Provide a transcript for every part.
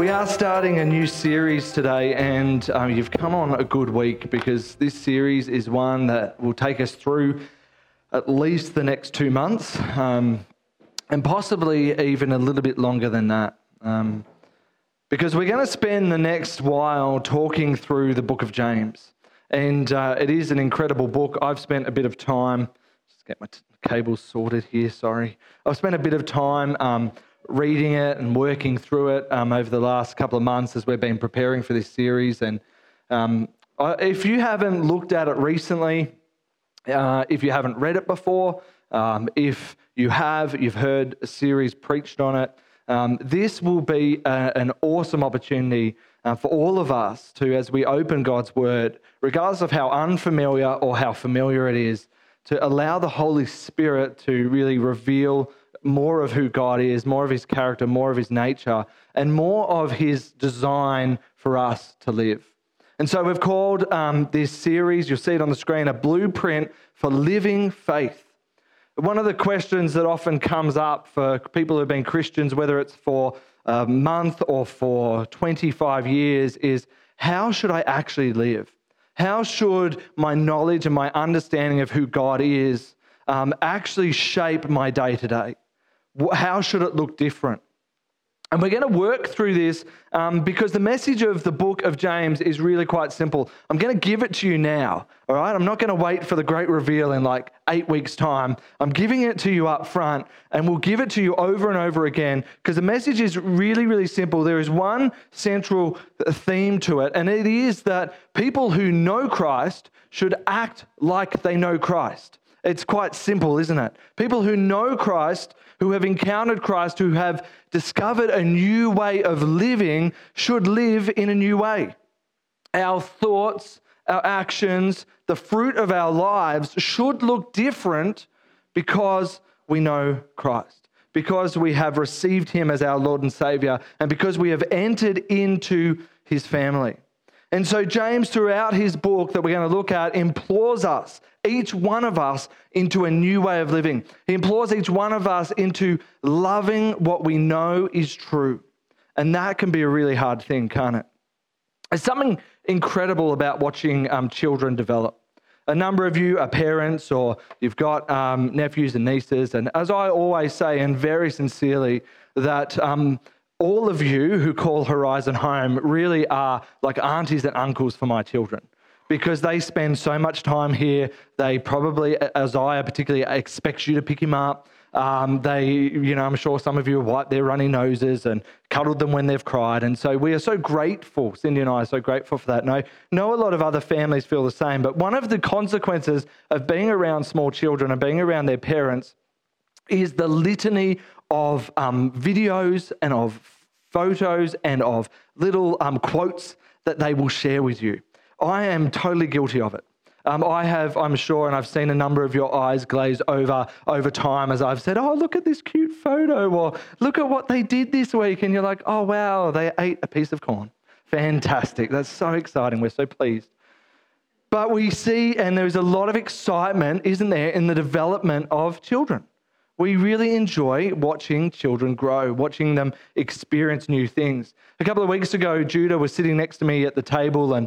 We are starting a new series today, and um, you've come on a good week because this series is one that will take us through at least the next two months, um, and possibly even a little bit longer than that. Um, because we're going to spend the next while talking through the book of James. And uh, it is an incredible book. I've spent a bit of time, just get my t- cables sorted here, sorry. I've spent a bit of time um, reading it and working through it um, over the last couple of months as we've been preparing for this series. And um, if you haven't looked at it recently, uh, if you haven't read it before, um, if you have, you've heard a series preached on it, um, this will be a, an awesome opportunity uh, for all of us to, as we open God's Word, regardless of how unfamiliar or how familiar it is, to allow the Holy Spirit to really reveal more of who God is, more of his character, more of his nature, and more of his design for us to live. And so we've called um, this series, you'll see it on the screen, a blueprint for living faith. One of the questions that often comes up for people who've been Christians, whether it's for a month or for 25 years, is how should I actually live? How should my knowledge and my understanding of who God is um, actually shape my day to day? How should it look different? And we're going to work through this um, because the message of the book of James is really quite simple. I'm going to give it to you now, all right? I'm not going to wait for the great reveal in like eight weeks' time. I'm giving it to you up front, and we'll give it to you over and over again because the message is really, really simple. There is one central theme to it, and it is that people who know Christ should act like they know Christ. It's quite simple, isn't it? People who know Christ, who have encountered Christ, who have discovered a new way of living, should live in a new way. Our thoughts, our actions, the fruit of our lives should look different because we know Christ, because we have received Him as our Lord and Savior, and because we have entered into His family. And so, James, throughout his book that we're going to look at, implores us, each one of us, into a new way of living. He implores each one of us into loving what we know is true. And that can be a really hard thing, can't it? There's something incredible about watching um, children develop. A number of you are parents or you've got um, nephews and nieces. And as I always say, and very sincerely, that um, all of you who call Horizon home really are like aunties and uncles for my children because they spend so much time here. They probably, Isaiah particularly, expects you to pick him up. Um, they, you know, I'm sure some of you have wiped their runny noses and cuddled them when they've cried. And so we are so grateful, Cindy and I are so grateful for that. And I know a lot of other families feel the same. But one of the consequences of being around small children and being around their parents is the litany of um, videos and of photos and of little um, quotes that they will share with you. I am totally guilty of it. Um, I have, I'm sure, and I've seen a number of your eyes glaze over over time as I've said, "Oh, look at this cute photo," or "Look at what they did this week," and you're like, "Oh, wow, they ate a piece of corn. Fantastic! That's so exciting. We're so pleased." But we see, and there's a lot of excitement, isn't there, in the development of children. We really enjoy watching children grow, watching them experience new things. A couple of weeks ago, Judah was sitting next to me at the table, and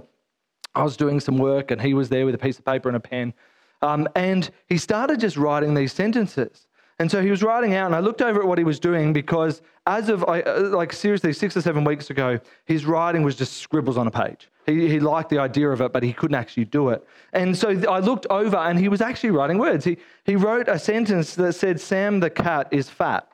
I was doing some work, and he was there with a piece of paper and a pen. Um, and he started just writing these sentences. And so he was writing out, and I looked over at what he was doing because, as of uh, like seriously six or seven weeks ago, his writing was just scribbles on a page. He, he liked the idea of it, but he couldn't actually do it. And so I looked over and he was actually writing words. He, he wrote a sentence that said, Sam the cat is fat.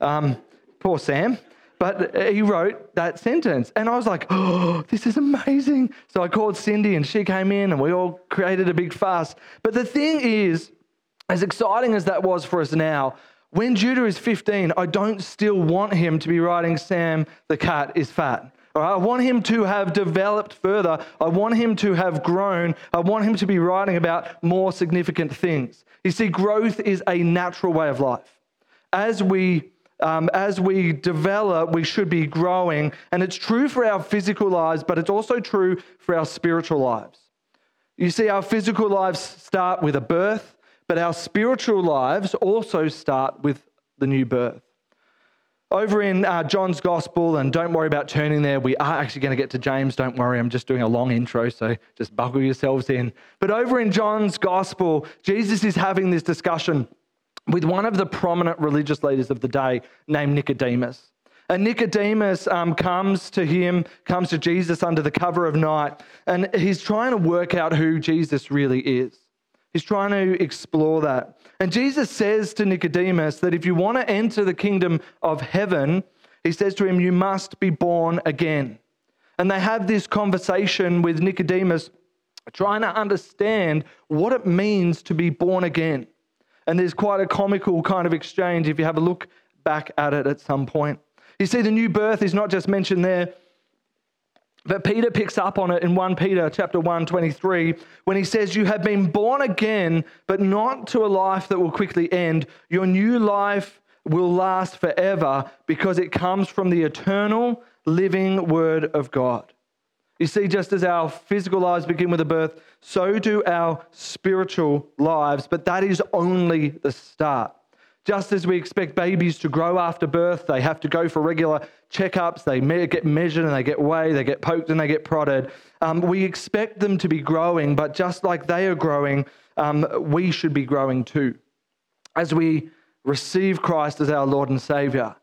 Um, poor Sam. But he wrote that sentence. And I was like, oh, this is amazing. So I called Cindy and she came in and we all created a big fuss. But the thing is, as exciting as that was for us now, when Judah is 15, I don't still want him to be writing Sam the cat is fat. I want him to have developed further. I want him to have grown. I want him to be writing about more significant things. You see, growth is a natural way of life. As we um, as we develop, we should be growing. And it's true for our physical lives, but it's also true for our spiritual lives. You see, our physical lives start with a birth, but our spiritual lives also start with the new birth. Over in uh, John's Gospel, and don't worry about turning there, we are actually going to get to James. Don't worry, I'm just doing a long intro, so just buckle yourselves in. But over in John's Gospel, Jesus is having this discussion with one of the prominent religious leaders of the day named Nicodemus. And Nicodemus um, comes to him, comes to Jesus under the cover of night, and he's trying to work out who Jesus really is. He's trying to explore that. And Jesus says to Nicodemus that if you want to enter the kingdom of heaven, he says to him, you must be born again. And they have this conversation with Nicodemus, trying to understand what it means to be born again. And there's quite a comical kind of exchange if you have a look back at it at some point. You see, the new birth is not just mentioned there, but Peter picks up on it in 1 Peter chapter 1, 23, when he says, You have been born again, but not to a life that will quickly end. Your new life will last forever because it comes from the eternal, living word of God. You see, just as our physical lives begin with a birth, so do our spiritual lives, but that is only the start. Just as we expect babies to grow after birth, they have to go for regular checkups, they get measured and they get weighed, they get poked and they get prodded. Um, we expect them to be growing, but just like they are growing, um, we should be growing too. As we receive Christ as our Lord and Savior.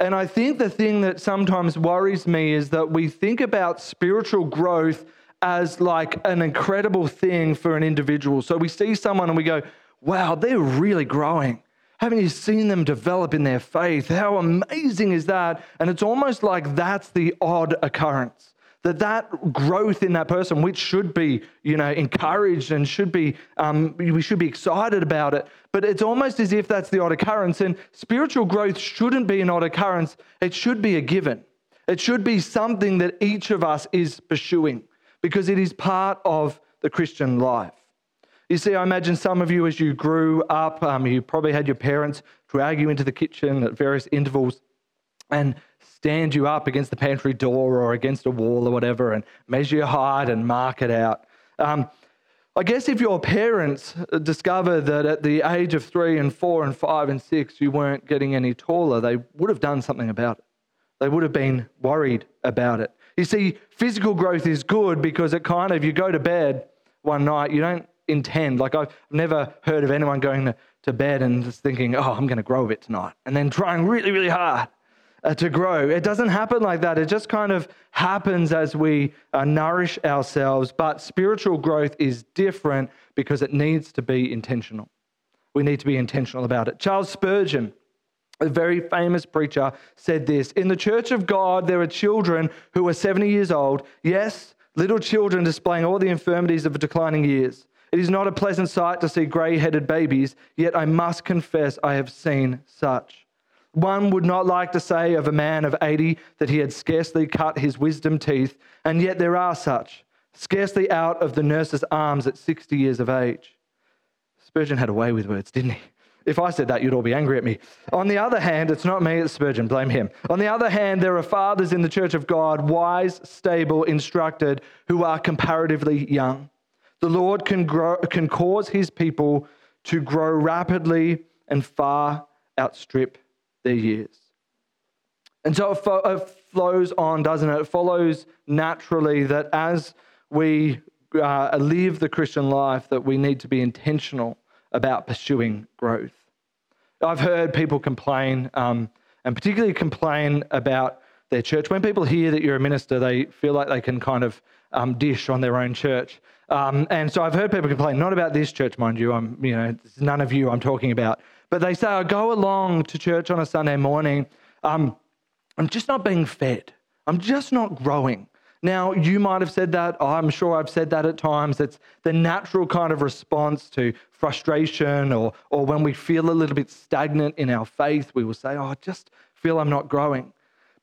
And I think the thing that sometimes worries me is that we think about spiritual growth as like an incredible thing for an individual. So we see someone and we go, wow, they're really growing. Haven't you seen them develop in their faith? How amazing is that? And it's almost like that's the odd occurrence. That that growth in that person, which should be, you know, encouraged and should be, um, we should be excited about it. But it's almost as if that's the odd occurrence. And spiritual growth shouldn't be an odd occurrence. It should be a given. It should be something that each of us is pursuing because it is part of the Christian life. You see, I imagine some of you, as you grew up, um, you probably had your parents drag you into the kitchen at various intervals and stand you up against the pantry door or against a wall or whatever and measure your height and mark it out. Um, I guess if your parents discovered that at the age of three and four and five and six you weren't getting any taller, they would have done something about it. They would have been worried about it. You see, physical growth is good because it kind of, you go to bed one night, you don't intend. Like, I've never heard of anyone going to, to bed and just thinking, oh, I'm going to grow a bit tonight, and then trying really, really hard uh, to grow. It doesn't happen like that. It just kind of happens as we uh, nourish ourselves. But spiritual growth is different because it needs to be intentional. We need to be intentional about it. Charles Spurgeon, a very famous preacher, said this In the church of God, there are children who are 70 years old. Yes, little children displaying all the infirmities of declining years. It is not a pleasant sight to see grey headed babies, yet I must confess I have seen such. One would not like to say of a man of 80 that he had scarcely cut his wisdom teeth, and yet there are such, scarcely out of the nurse's arms at 60 years of age. Spurgeon had a way with words, didn't he? If I said that, you'd all be angry at me. On the other hand, it's not me, it's Spurgeon, blame him. On the other hand, there are fathers in the church of God, wise, stable, instructed, who are comparatively young. The Lord can, grow, can cause his people to grow rapidly and far outstrip their years. And so it, fo- it flows on, doesn't it? It follows naturally that as we uh, live the Christian life, that we need to be intentional about pursuing growth. I've heard people complain, um, and particularly complain about their church. When people hear that you're a minister, they feel like they can kind of um, dish on their own church. Um, and so I've heard people complain, not about this church, mind you. I'm, you know, none of you I'm talking about. But they say, I go along to church on a Sunday morning. Um, I'm just not being fed. I'm just not growing. Now, you might have said that. I'm sure I've said that at times. It's the natural kind of response to frustration or, or when we feel a little bit stagnant in our faith, we will say, Oh, I just feel I'm not growing.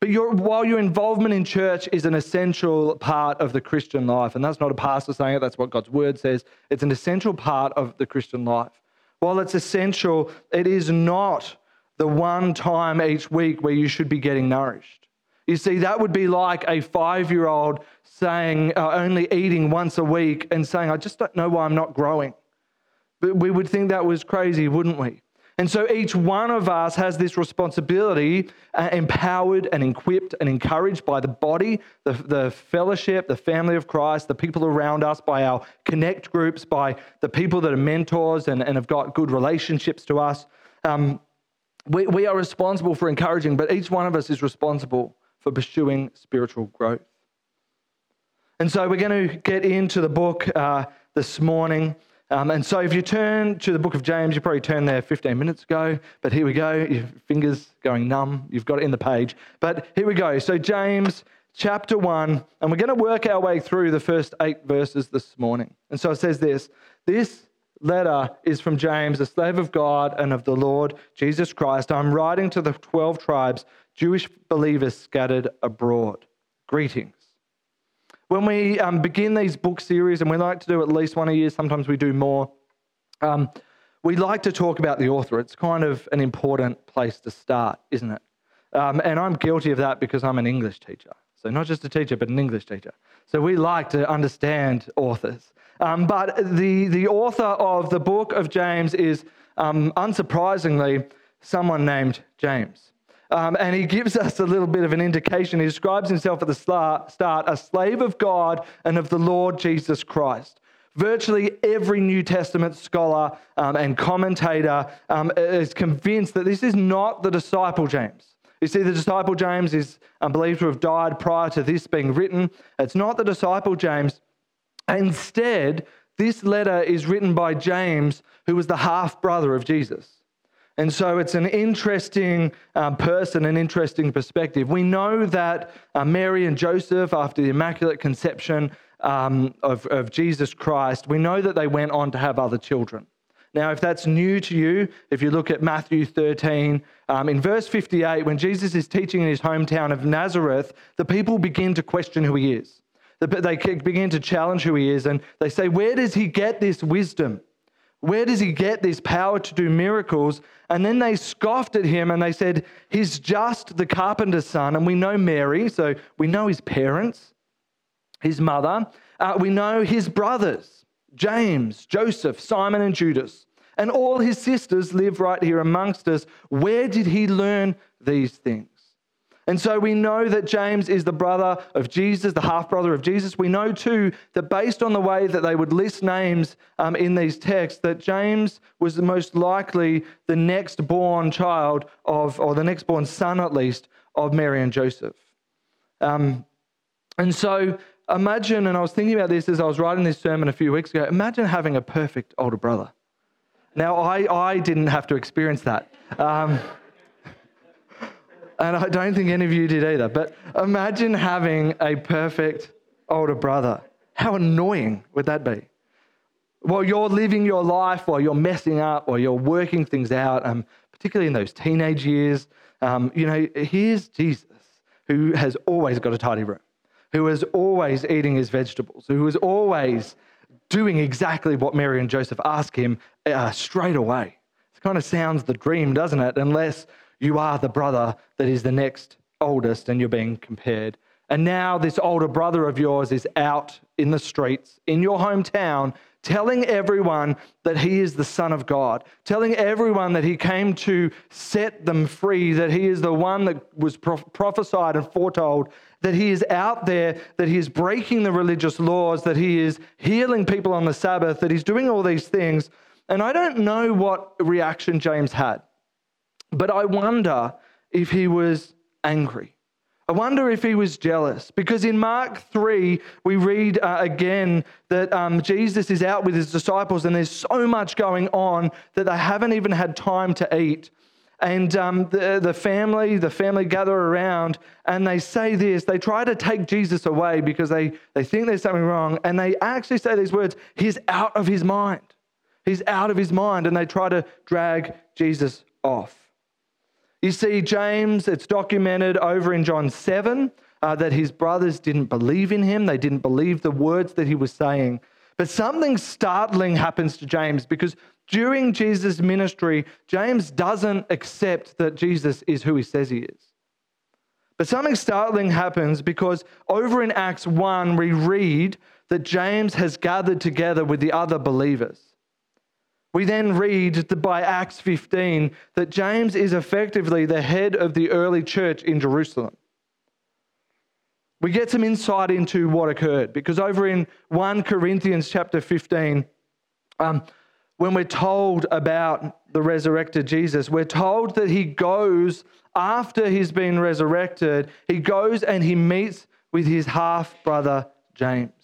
But your, while your involvement in church is an essential part of the Christian life, and that's not a pastor saying it, that's what God's word says, it's an essential part of the Christian life. While it's essential, it is not the one time each week where you should be getting nourished. You see, that would be like a five year old saying, uh, only eating once a week and saying, I just don't know why I'm not growing. But we would think that was crazy, wouldn't we? And so each one of us has this responsibility, uh, empowered and equipped and encouraged by the body, the, the fellowship, the family of Christ, the people around us, by our connect groups, by the people that are mentors and, and have got good relationships to us. Um, we, we are responsible for encouraging, but each one of us is responsible for pursuing spiritual growth. And so we're going to get into the book uh, this morning. Um, and so if you turn to the book of James, you probably turned there 15 minutes ago, but here we go. Your fingers going numb. You've got it in the page. But here we go. So, James chapter 1, and we're going to work our way through the first eight verses this morning. And so it says this This letter is from James, a slave of God and of the Lord Jesus Christ. I'm writing to the 12 tribes, Jewish believers scattered abroad. Greetings. When we um, begin these book series, and we like to do at least one a year, sometimes we do more, um, we like to talk about the author. It's kind of an important place to start, isn't it? Um, and I'm guilty of that because I'm an English teacher. So, not just a teacher, but an English teacher. So, we like to understand authors. Um, but the, the author of the book of James is, um, unsurprisingly, someone named James. Um, and he gives us a little bit of an indication. He describes himself at the start, a slave of God and of the Lord Jesus Christ. Virtually every New Testament scholar um, and commentator um, is convinced that this is not the disciple James. You see, the disciple James is um, believed to have died prior to this being written. It's not the disciple James. Instead, this letter is written by James, who was the half brother of Jesus. And so it's an interesting uh, person, an interesting perspective. We know that uh, Mary and Joseph, after the Immaculate Conception um, of, of Jesus Christ, we know that they went on to have other children. Now, if that's new to you, if you look at Matthew 13, um, in verse 58, when Jesus is teaching in his hometown of Nazareth, the people begin to question who he is. They begin to challenge who he is, and they say, Where does he get this wisdom? Where does he get this power to do miracles? And then they scoffed at him and they said, He's just the carpenter's son. And we know Mary, so we know his parents, his mother. Uh, we know his brothers, James, Joseph, Simon, and Judas. And all his sisters live right here amongst us. Where did he learn these things? And so we know that James is the brother of Jesus, the half brother of Jesus. We know too that based on the way that they would list names um, in these texts, that James was most likely the next born child of, or the next born son at least, of Mary and Joseph. Um, and so imagine, and I was thinking about this as I was writing this sermon a few weeks ago, imagine having a perfect older brother. Now, I, I didn't have to experience that. Um, and I don't think any of you did either. But imagine having a perfect older brother. How annoying would that be? While you're living your life, while you're messing up, while you're working things out, um, particularly in those teenage years, um, you know, here's Jesus who has always got a tidy room, who is always eating his vegetables, who is always doing exactly what Mary and Joseph ask him uh, straight away. It kind of sounds the dream, doesn't it? Unless you are the brother that is the next oldest and you're being compared. And now this older brother of yours is out in the streets in your hometown telling everyone that he is the Son of God, telling everyone that he came to set them free, that he is the one that was prophesied and foretold, that he is out there, that he is breaking the religious laws, that he is healing people on the Sabbath, that he's doing all these things. And I don't know what reaction James had. But I wonder if he was angry. I wonder if he was jealous because in Mark 3, we read uh, again that um, Jesus is out with his disciples and there's so much going on that they haven't even had time to eat. And um, the, the family, the family gather around and they say this. They try to take Jesus away because they, they think there's something wrong. And they actually say these words He's out of his mind. He's out of his mind. And they try to drag Jesus off. You see, James, it's documented over in John 7 uh, that his brothers didn't believe in him, they didn't believe the words that he was saying. But something startling happens to James because during Jesus' ministry, James doesn't accept that Jesus is who he says he is. But something startling happens because over in Acts 1, we read that James has gathered together with the other believers. We then read by Acts 15 that James is effectively the head of the early church in Jerusalem. We get some insight into what occurred because over in 1 Corinthians chapter 15, um, when we're told about the resurrected Jesus, we're told that he goes after he's been resurrected, he goes and he meets with his half brother James.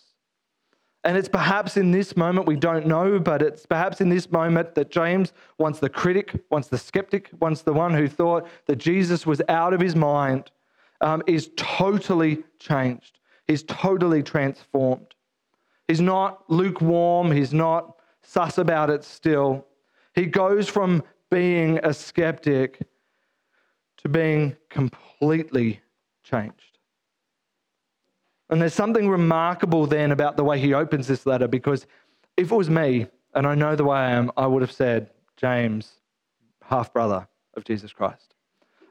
And it's perhaps in this moment, we don't know, but it's perhaps in this moment that James, once the critic, once the skeptic, once the one who thought that Jesus was out of his mind, um, is totally changed. He's totally transformed. He's not lukewarm, he's not sus about it still. He goes from being a skeptic to being completely changed. And there's something remarkable then about the way he opens this letter because if it was me, and I know the way I am, I would have said, James, half brother of Jesus Christ.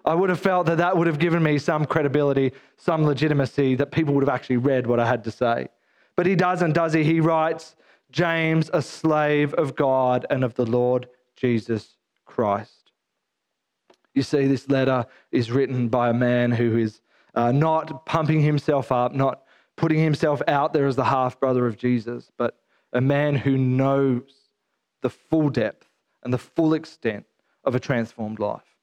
I would have felt that that would have given me some credibility, some legitimacy, that people would have actually read what I had to say. But he doesn't, does he? He writes, James, a slave of God and of the Lord Jesus Christ. You see, this letter is written by a man who is uh, not pumping himself up, not putting himself out there as the half brother of Jesus, but a man who knows the full depth and the full extent of a transformed life.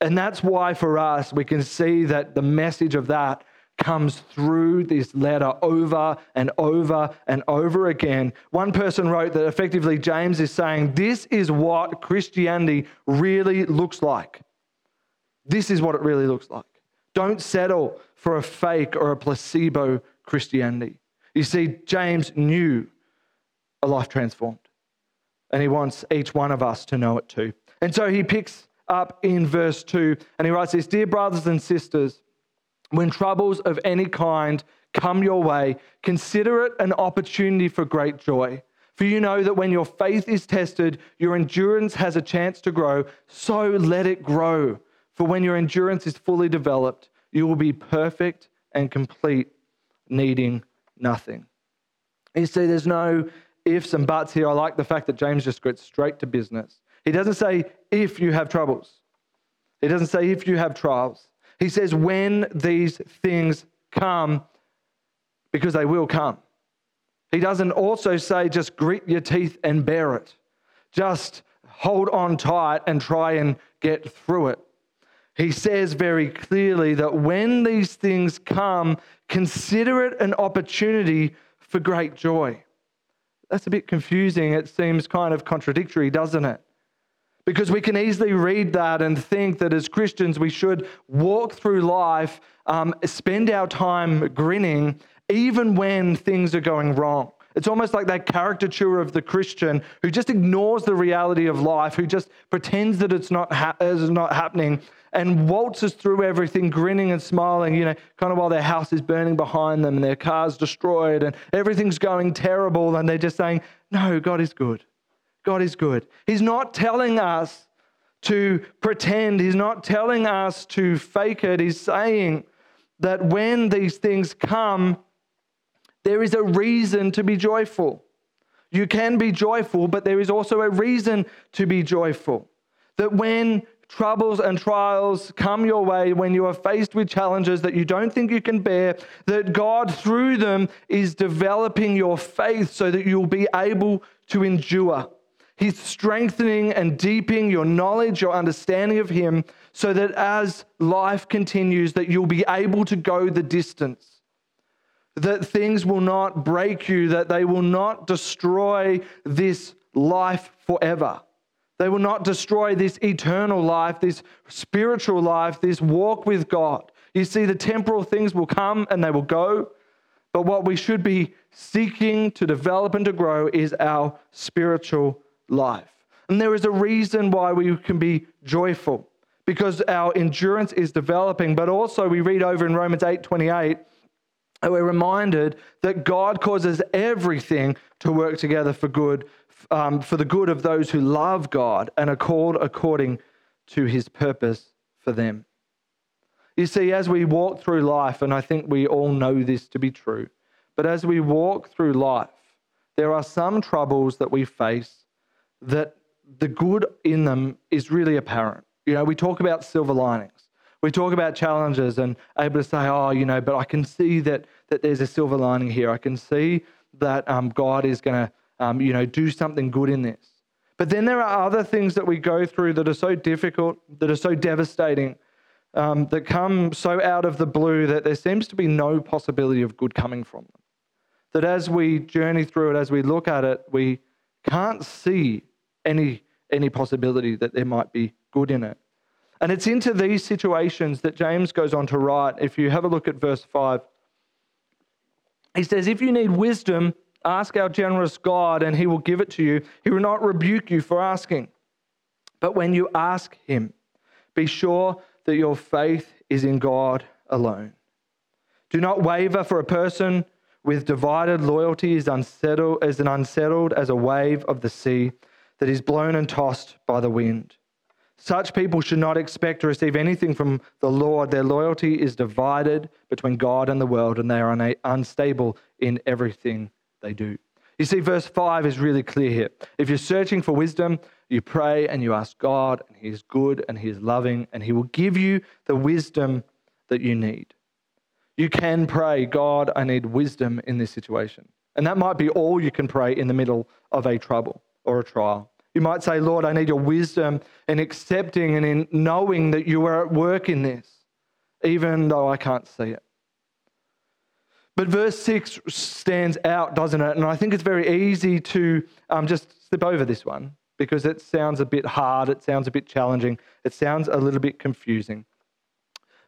And that's why for us, we can see that the message of that comes through this letter over and over and over again. One person wrote that effectively James is saying, This is what Christianity really looks like. This is what it really looks like. Don't settle for a fake or a placebo Christianity. You see, James knew a life transformed, and he wants each one of us to know it too. And so he picks up in verse 2 and he writes this Dear brothers and sisters, when troubles of any kind come your way, consider it an opportunity for great joy. For you know that when your faith is tested, your endurance has a chance to grow. So let it grow. For when your endurance is fully developed, you will be perfect and complete, needing nothing. You see, there's no ifs and buts here. I like the fact that James just gets straight to business. He doesn't say if you have troubles, he doesn't say if you have trials. He says when these things come, because they will come. He doesn't also say just grit your teeth and bear it. Just hold on tight and try and get through it he says very clearly that when these things come, consider it an opportunity for great joy. That's a bit confusing. It seems kind of contradictory, doesn't it? Because we can easily read that and think that as Christians we should walk through life, um, spend our time grinning, even when things are going wrong. It's almost like that caricature of the Christian who just ignores the reality of life, who just pretends that it's not, ha- not happening, and waltzes through everything, grinning and smiling, you know, kind of while their house is burning behind them and their car's destroyed and everything's going terrible. And they're just saying, No, God is good. God is good. He's not telling us to pretend, He's not telling us to fake it. He's saying that when these things come, there is a reason to be joyful. You can be joyful, but there is also a reason to be joyful. That when troubles and trials come your way, when you are faced with challenges that you don't think you can bear, that God, through them, is developing your faith so that you'll be able to endure. He's strengthening and deepening your knowledge, your understanding of Him, so that as life continues, that you'll be able to go the distance. That things will not break you, that they will not destroy this life forever. They will not destroy this eternal life, this spiritual life, this walk with God. You see, the temporal things will come and they will go, but what we should be seeking to develop and to grow is our spiritual life. And there is a reason why we can be joyful because our endurance is developing, but also we read over in Romans 8 28 we're reminded that God causes everything to work together for good um, for the good of those who love God and are called according to his purpose for them. You see, as we walk through life, and I think we all know this to be true, but as we walk through life, there are some troubles that we face that the good in them is really apparent. You know, we talk about silver linings. We talk about challenges and able to say, oh, you know, but I can see that, that there's a silver lining here. I can see that um, God is going to, um, you know, do something good in this. But then there are other things that we go through that are so difficult, that are so devastating, um, that come so out of the blue that there seems to be no possibility of good coming from them. That as we journey through it, as we look at it, we can't see any, any possibility that there might be good in it. And it's into these situations that James goes on to write. If you have a look at verse 5, he says, If you need wisdom, ask our generous God, and he will give it to you. He will not rebuke you for asking. But when you ask him, be sure that your faith is in God alone. Do not waver for a person with divided loyalty is unsettled as an unsettled as a wave of the sea that is blown and tossed by the wind. Such people should not expect to receive anything from the Lord. Their loyalty is divided between God and the world, and they are unstable in everything they do. You see, verse 5 is really clear here. If you're searching for wisdom, you pray and you ask God, and He is good and He is loving, and He will give you the wisdom that you need. You can pray, God, I need wisdom in this situation. And that might be all you can pray in the middle of a trouble or a trial. You might say, Lord, I need your wisdom in accepting and in knowing that you are at work in this, even though I can't see it. But verse 6 stands out, doesn't it? And I think it's very easy to um, just slip over this one because it sounds a bit hard, it sounds a bit challenging, it sounds a little bit confusing.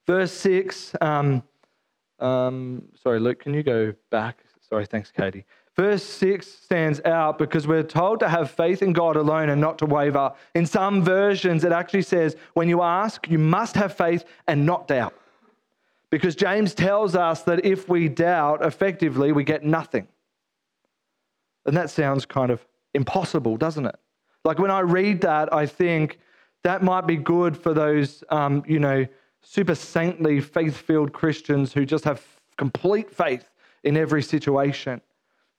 Verse 6, um, um, sorry, Luke, can you go back? Sorry, thanks, Katie. Verse 6 stands out because we're told to have faith in God alone and not to waver. In some versions, it actually says, when you ask, you must have faith and not doubt. Because James tells us that if we doubt, effectively, we get nothing. And that sounds kind of impossible, doesn't it? Like when I read that, I think that might be good for those, um, you know, super saintly, faith filled Christians who just have complete faith in every situation.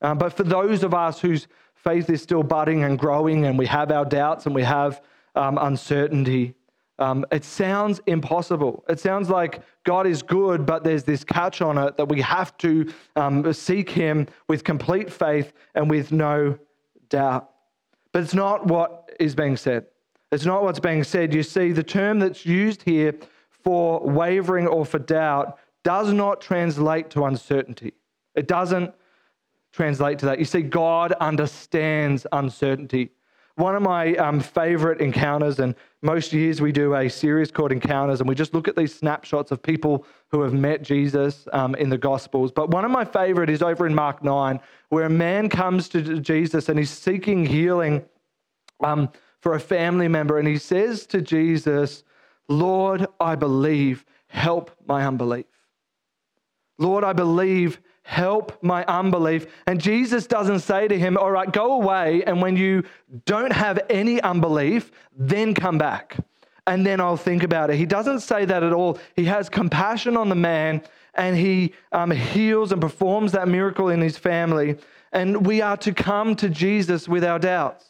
Um, but for those of us whose faith is still budding and growing and we have our doubts and we have um, uncertainty, um, it sounds impossible. It sounds like God is good, but there's this catch on it that we have to um, seek Him with complete faith and with no doubt. But it's not what is being said. It's not what's being said. You see, the term that's used here for wavering or for doubt does not translate to uncertainty. It doesn't translate to that. You see, God understands uncertainty. One of my um, favorite encounters, and most years we do a series called Encounters, and we just look at these snapshots of people who have met Jesus um, in the Gospels. But one of my favorite is over in Mark 9, where a man comes to Jesus and he's seeking healing um, for a family member, and he says to Jesus, Lord, I believe, help my unbelief. Lord, I believe, help my unbelief. And Jesus doesn't say to him, All right, go away. And when you don't have any unbelief, then come back. And then I'll think about it. He doesn't say that at all. He has compassion on the man and he um, heals and performs that miracle in his family. And we are to come to Jesus with our doubts.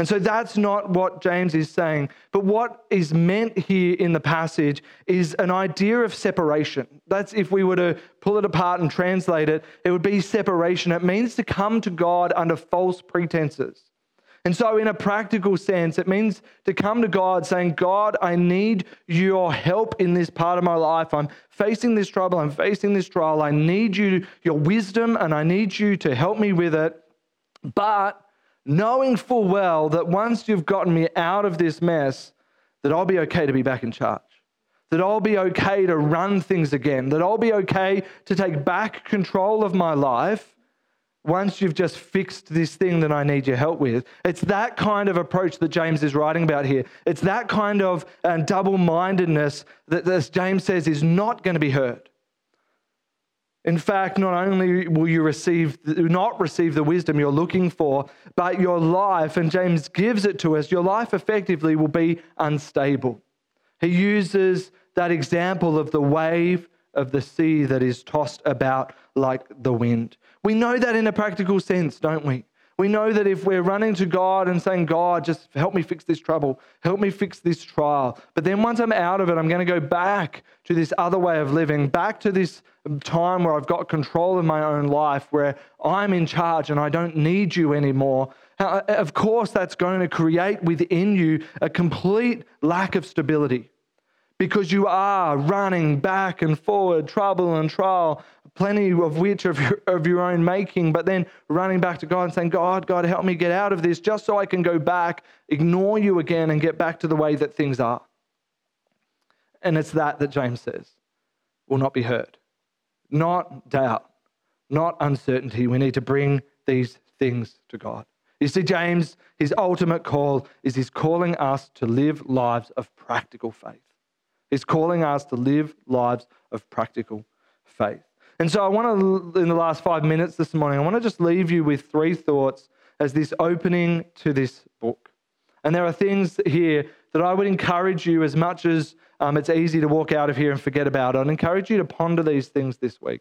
And so that's not what James is saying. But what is meant here in the passage is an idea of separation. That's if we were to pull it apart and translate it, it would be separation. It means to come to God under false pretenses. And so, in a practical sense, it means to come to God saying, God, I need your help in this part of my life. I'm facing this trouble. I'm facing this trial. I need you, your wisdom, and I need you to help me with it. But knowing full well that once you've gotten me out of this mess, that I'll be okay to be back in charge. That I'll be okay to run things again. That I'll be okay to take back control of my life once you've just fixed this thing that I need your help with. It's that kind of approach that James is writing about here. It's that kind of uh, double mindedness that, as James says, is not going to be heard. In fact, not only will you receive, not receive the wisdom you're looking for, but your life, and James gives it to us, your life effectively will be unstable. He uses that example of the wave of the sea that is tossed about like the wind. We know that in a practical sense, don't we? We know that if we're running to God and saying, God, just help me fix this trouble, help me fix this trial. But then once I'm out of it, I'm going to go back to this other way of living, back to this time where I've got control of my own life, where I'm in charge and I don't need you anymore. Uh, of course, that's going to create within you a complete lack of stability because you are running back and forward, trouble and trial, plenty of which of your, of your own making, but then running back to God and saying, God, God, help me get out of this just so I can go back, ignore you again, and get back to the way that things are. And it's that that James says will not be heard. Not doubt, not uncertainty. We need to bring these things to God. You see, James, his ultimate call is he's calling us to live lives of practical faith. He's calling us to live lives of practical faith. And so I want to, in the last five minutes this morning, I want to just leave you with three thoughts as this opening to this book. And there are things here that I would encourage you, as much as um, it's easy to walk out of here and forget about, I'd encourage you to ponder these things this week.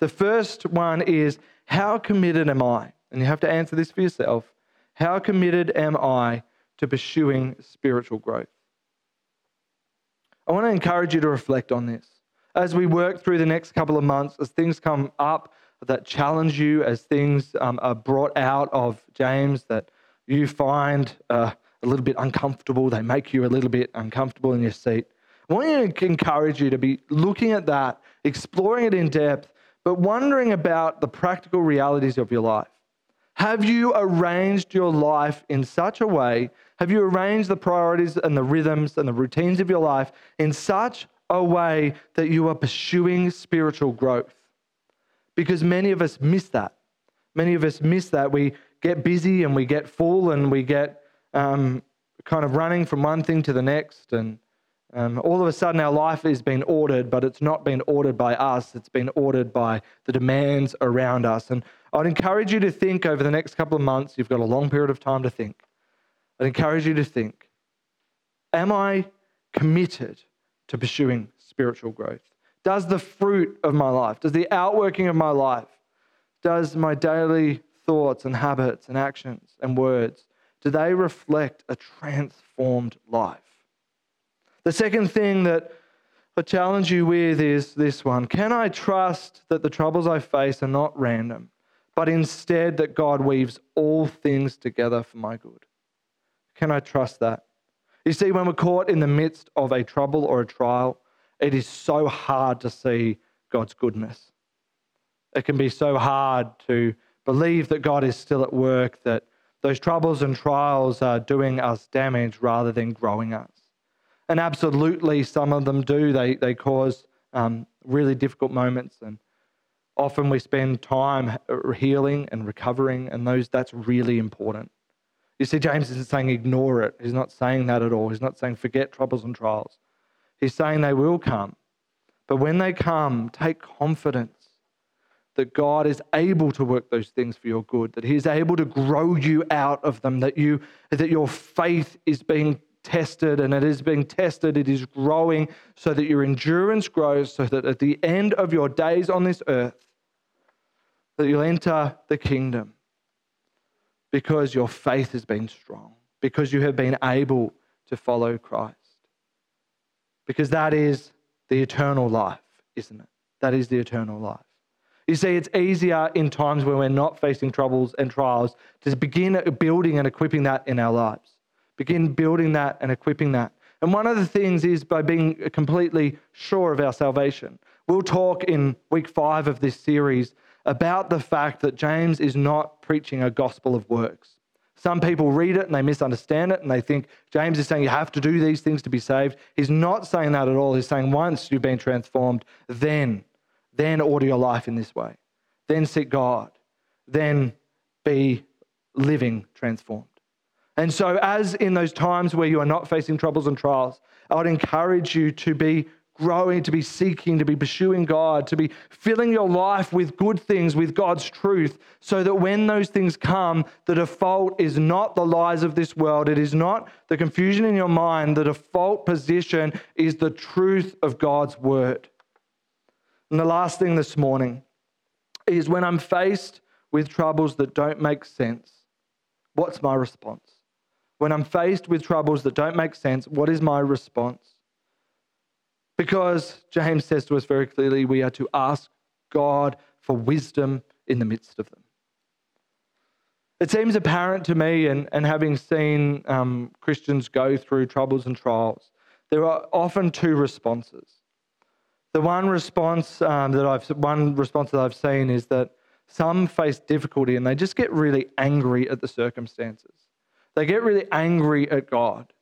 The first one is how committed am I? And you have to answer this for yourself. How committed am I to pursuing spiritual growth? I want to encourage you to reflect on this. As we work through the next couple of months, as things come up that challenge you, as things um, are brought out of James that you find uh, a little bit uncomfortable, they make you a little bit uncomfortable in your seat. I want to encourage you to be looking at that, exploring it in depth, but wondering about the practical realities of your life. Have you arranged your life in such a way have you arranged the priorities and the rhythms and the routines of your life in such a way that you are pursuing spiritual growth? Because many of us miss that. Many of us miss that. We get busy and we get full and we get um, kind of running from one thing to the next. And um, all of a sudden, our life is being ordered, but it's not been ordered by us. It's been ordered by the demands around us. And I'd encourage you to think over the next couple of months. You've got a long period of time to think. I'd encourage you to think Am I committed to pursuing spiritual growth? Does the fruit of my life, does the outworking of my life, does my daily thoughts and habits and actions and words, do they reflect a transformed life? The second thing that I challenge you with is this one Can I trust that the troubles I face are not random, but instead that God weaves all things together for my good? Can I trust that? You see, when we're caught in the midst of a trouble or a trial, it is so hard to see God's goodness. It can be so hard to believe that God is still at work, that those troubles and trials are doing us damage rather than growing us. And absolutely, some of them do. They, they cause um, really difficult moments. And often we spend time healing and recovering, and those that's really important. You see, James isn't saying ignore it. He's not saying that at all. He's not saying forget troubles and trials. He's saying they will come. But when they come, take confidence that God is able to work those things for your good, that He is able to grow you out of them, that, you, that your faith is being tested and it is being tested, it is growing so that your endurance grows, so that at the end of your days on this earth, that you'll enter the kingdom because your faith has been strong, because you have been able to follow Christ. Because that is the eternal life, isn't it? That is the eternal life. You see, it's easier in times when we're not facing troubles and trials to begin building and equipping that in our lives. Begin building that and equipping that. And one of the things is by being completely sure of our salvation. We'll talk in week five of this series about the fact that James is not preaching a gospel of works. Some people read it and they misunderstand it and they think James is saying you have to do these things to be saved. He's not saying that at all. He's saying once you've been transformed, then, then order your life in this way. Then seek God. Then be living transformed. And so, as in those times where you are not facing troubles and trials, I would encourage you to be growing, to be seeking, to be pursuing God, to be filling your life with good things, with God's truth, so that when those things come, the default is not the lies of this world. It is not the confusion in your mind. The default position is the truth of God's word. And the last thing this morning is when I'm faced with troubles that don't make sense, What's my response? When I'm faced with troubles that don't make sense, what is my response? Because James says to us very clearly, we are to ask God for wisdom in the midst of them. It seems apparent to me, and, and having seen um, Christians go through troubles and trials, there are often two responses. The one response um, that I've one response that I've seen is that some face difficulty and they just get really angry at the circumstances. They get really angry at God.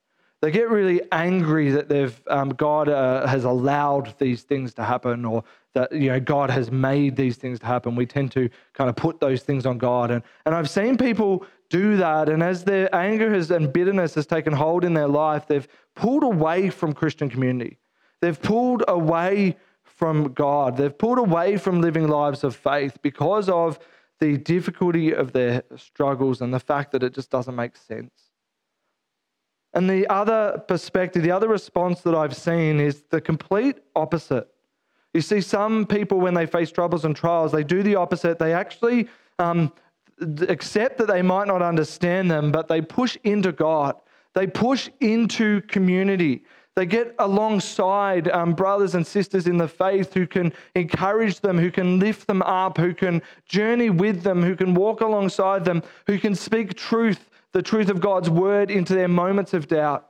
They get really angry that they've um, God uh, has allowed these things to happen, or that you know God has made these things to happen. We tend to kind of put those things on God, and and I've seen people do that, and as their anger has and bitterness has taken hold in their life, they've pulled away from Christian community. They've pulled away from God. They've pulled away from living lives of faith because of the difficulty of their struggles and the fact that it just doesn't make sense. And the other perspective, the other response that I've seen is the complete opposite. You see, some people, when they face troubles and trials, they do the opposite. They actually um, accept that they might not understand them, but they push into God. They push into community. They get alongside um, brothers and sisters in the faith who can encourage them, who can lift them up, who can journey with them, who can walk alongside them, who can speak truth the truth of God's word into their moments of doubt.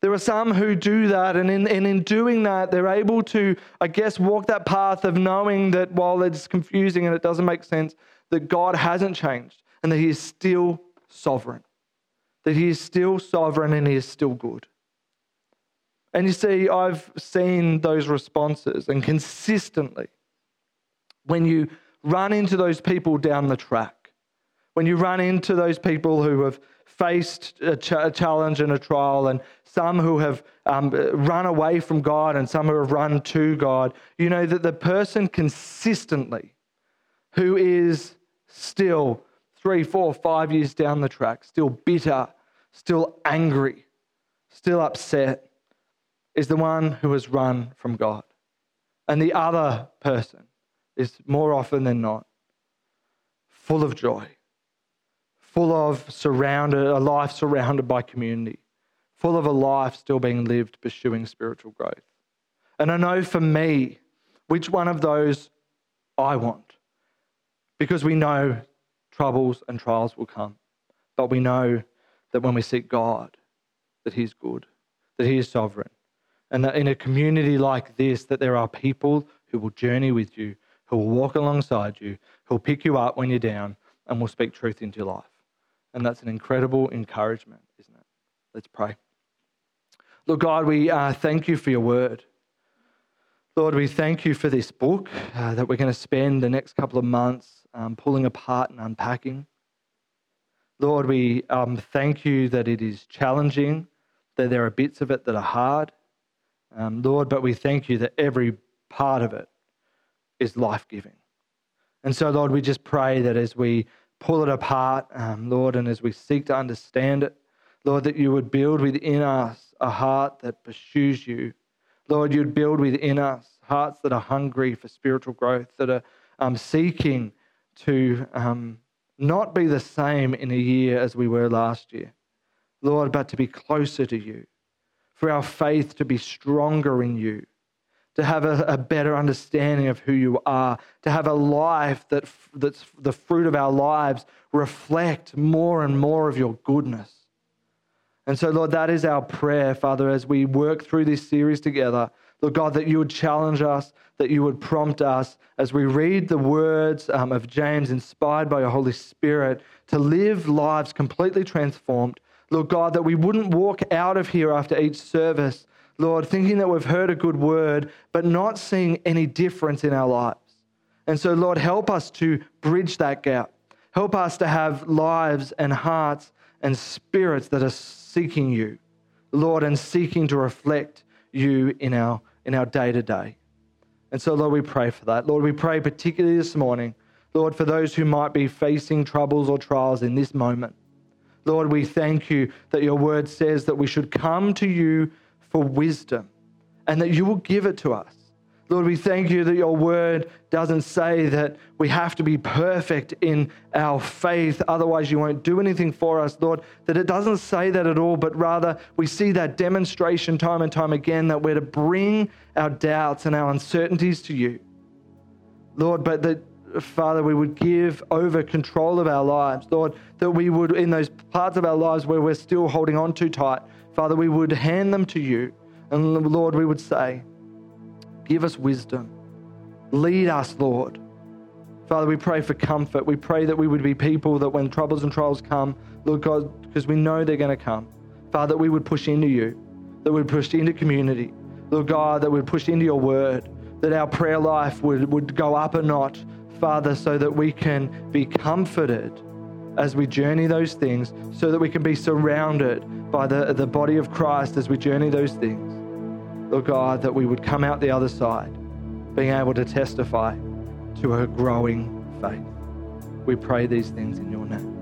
There are some who do that, and in, and in doing that, they're able to, I guess, walk that path of knowing that while it's confusing and it doesn't make sense, that God hasn't changed and that He is still sovereign. That He is still sovereign and He is still good. And you see, I've seen those responses, and consistently, when you run into those people down the track, when you run into those people who have faced a, ch- a challenge and a trial, and some who have um, run away from God and some who have run to God, you know that the person consistently who is still three, four, five years down the track, still bitter, still angry, still upset, is the one who has run from God. And the other person is more often than not full of joy full of surrounded, a life surrounded by community, full of a life still being lived pursuing spiritual growth. And I know for me which one of those I want because we know troubles and trials will come. But we know that when we seek God, that He's good, that He is sovereign. And that in a community like this, that there are people who will journey with you, who will walk alongside you, who will pick you up when you're down, and will speak truth into your life. And that's an incredible encouragement, isn't it? Let's pray. Lord God, we uh, thank you for your word. Lord, we thank you for this book uh, that we're going to spend the next couple of months um, pulling apart and unpacking. Lord, we um, thank you that it is challenging, that there are bits of it that are hard. Um, Lord, but we thank you that every part of it is life giving. And so, Lord, we just pray that as we pull it apart, um, Lord, and as we seek to understand it, Lord, that you would build within us a heart that pursues you. Lord, you'd build within us hearts that are hungry for spiritual growth, that are um, seeking to um, not be the same in a year as we were last year, Lord, but to be closer to you, for our faith to be stronger in you, to have a, a, better understanding of who you are, to have a life that that's the fruit of our lives reflect more and more of your goodness. And so, Lord, that is our prayer, Father, as we work through this series together. Lord God, that you would challenge us, that you would prompt us as we read the words um, of James, inspired by your Holy Spirit, to live lives completely transformed. Lord God, that we wouldn't walk out of here after each service Lord, thinking that we've heard a good word, but not seeing any difference in our lives. And so, Lord, help us to bridge that gap. Help us to have lives and hearts and spirits that are seeking you, Lord, and seeking to reflect you in our in our day to day. And so, Lord, we pray for that. Lord, we pray particularly this morning, Lord, for those who might be facing troubles or trials in this moment. Lord, we thank you that your word says that we should come to you for wisdom and that you will give it to us. Lord, we thank you that your word doesn't say that we have to be perfect in our faith, otherwise, you won't do anything for us, Lord. That it doesn't say that at all, but rather we see that demonstration time and time again that we're to bring our doubts and our uncertainties to you. Lord, but that, Father, we would give over control of our lives. Lord, that we would, in those parts of our lives where we're still holding on too tight, Father, we would hand them to you. And Lord, we would say, Give us wisdom. Lead us, Lord. Father, we pray for comfort. We pray that we would be people that when troubles and trials come, Lord God, because we know they're going to come, Father, that we would push into you, that we would push into community, Lord God, that we would push into your word, that our prayer life would, would go up a notch, Father, so that we can be comforted as we journey those things, so that we can be surrounded by the, the body of Christ as we journey those things. Lord God, that we would come out the other side being able to testify to a growing faith. We pray these things in your name.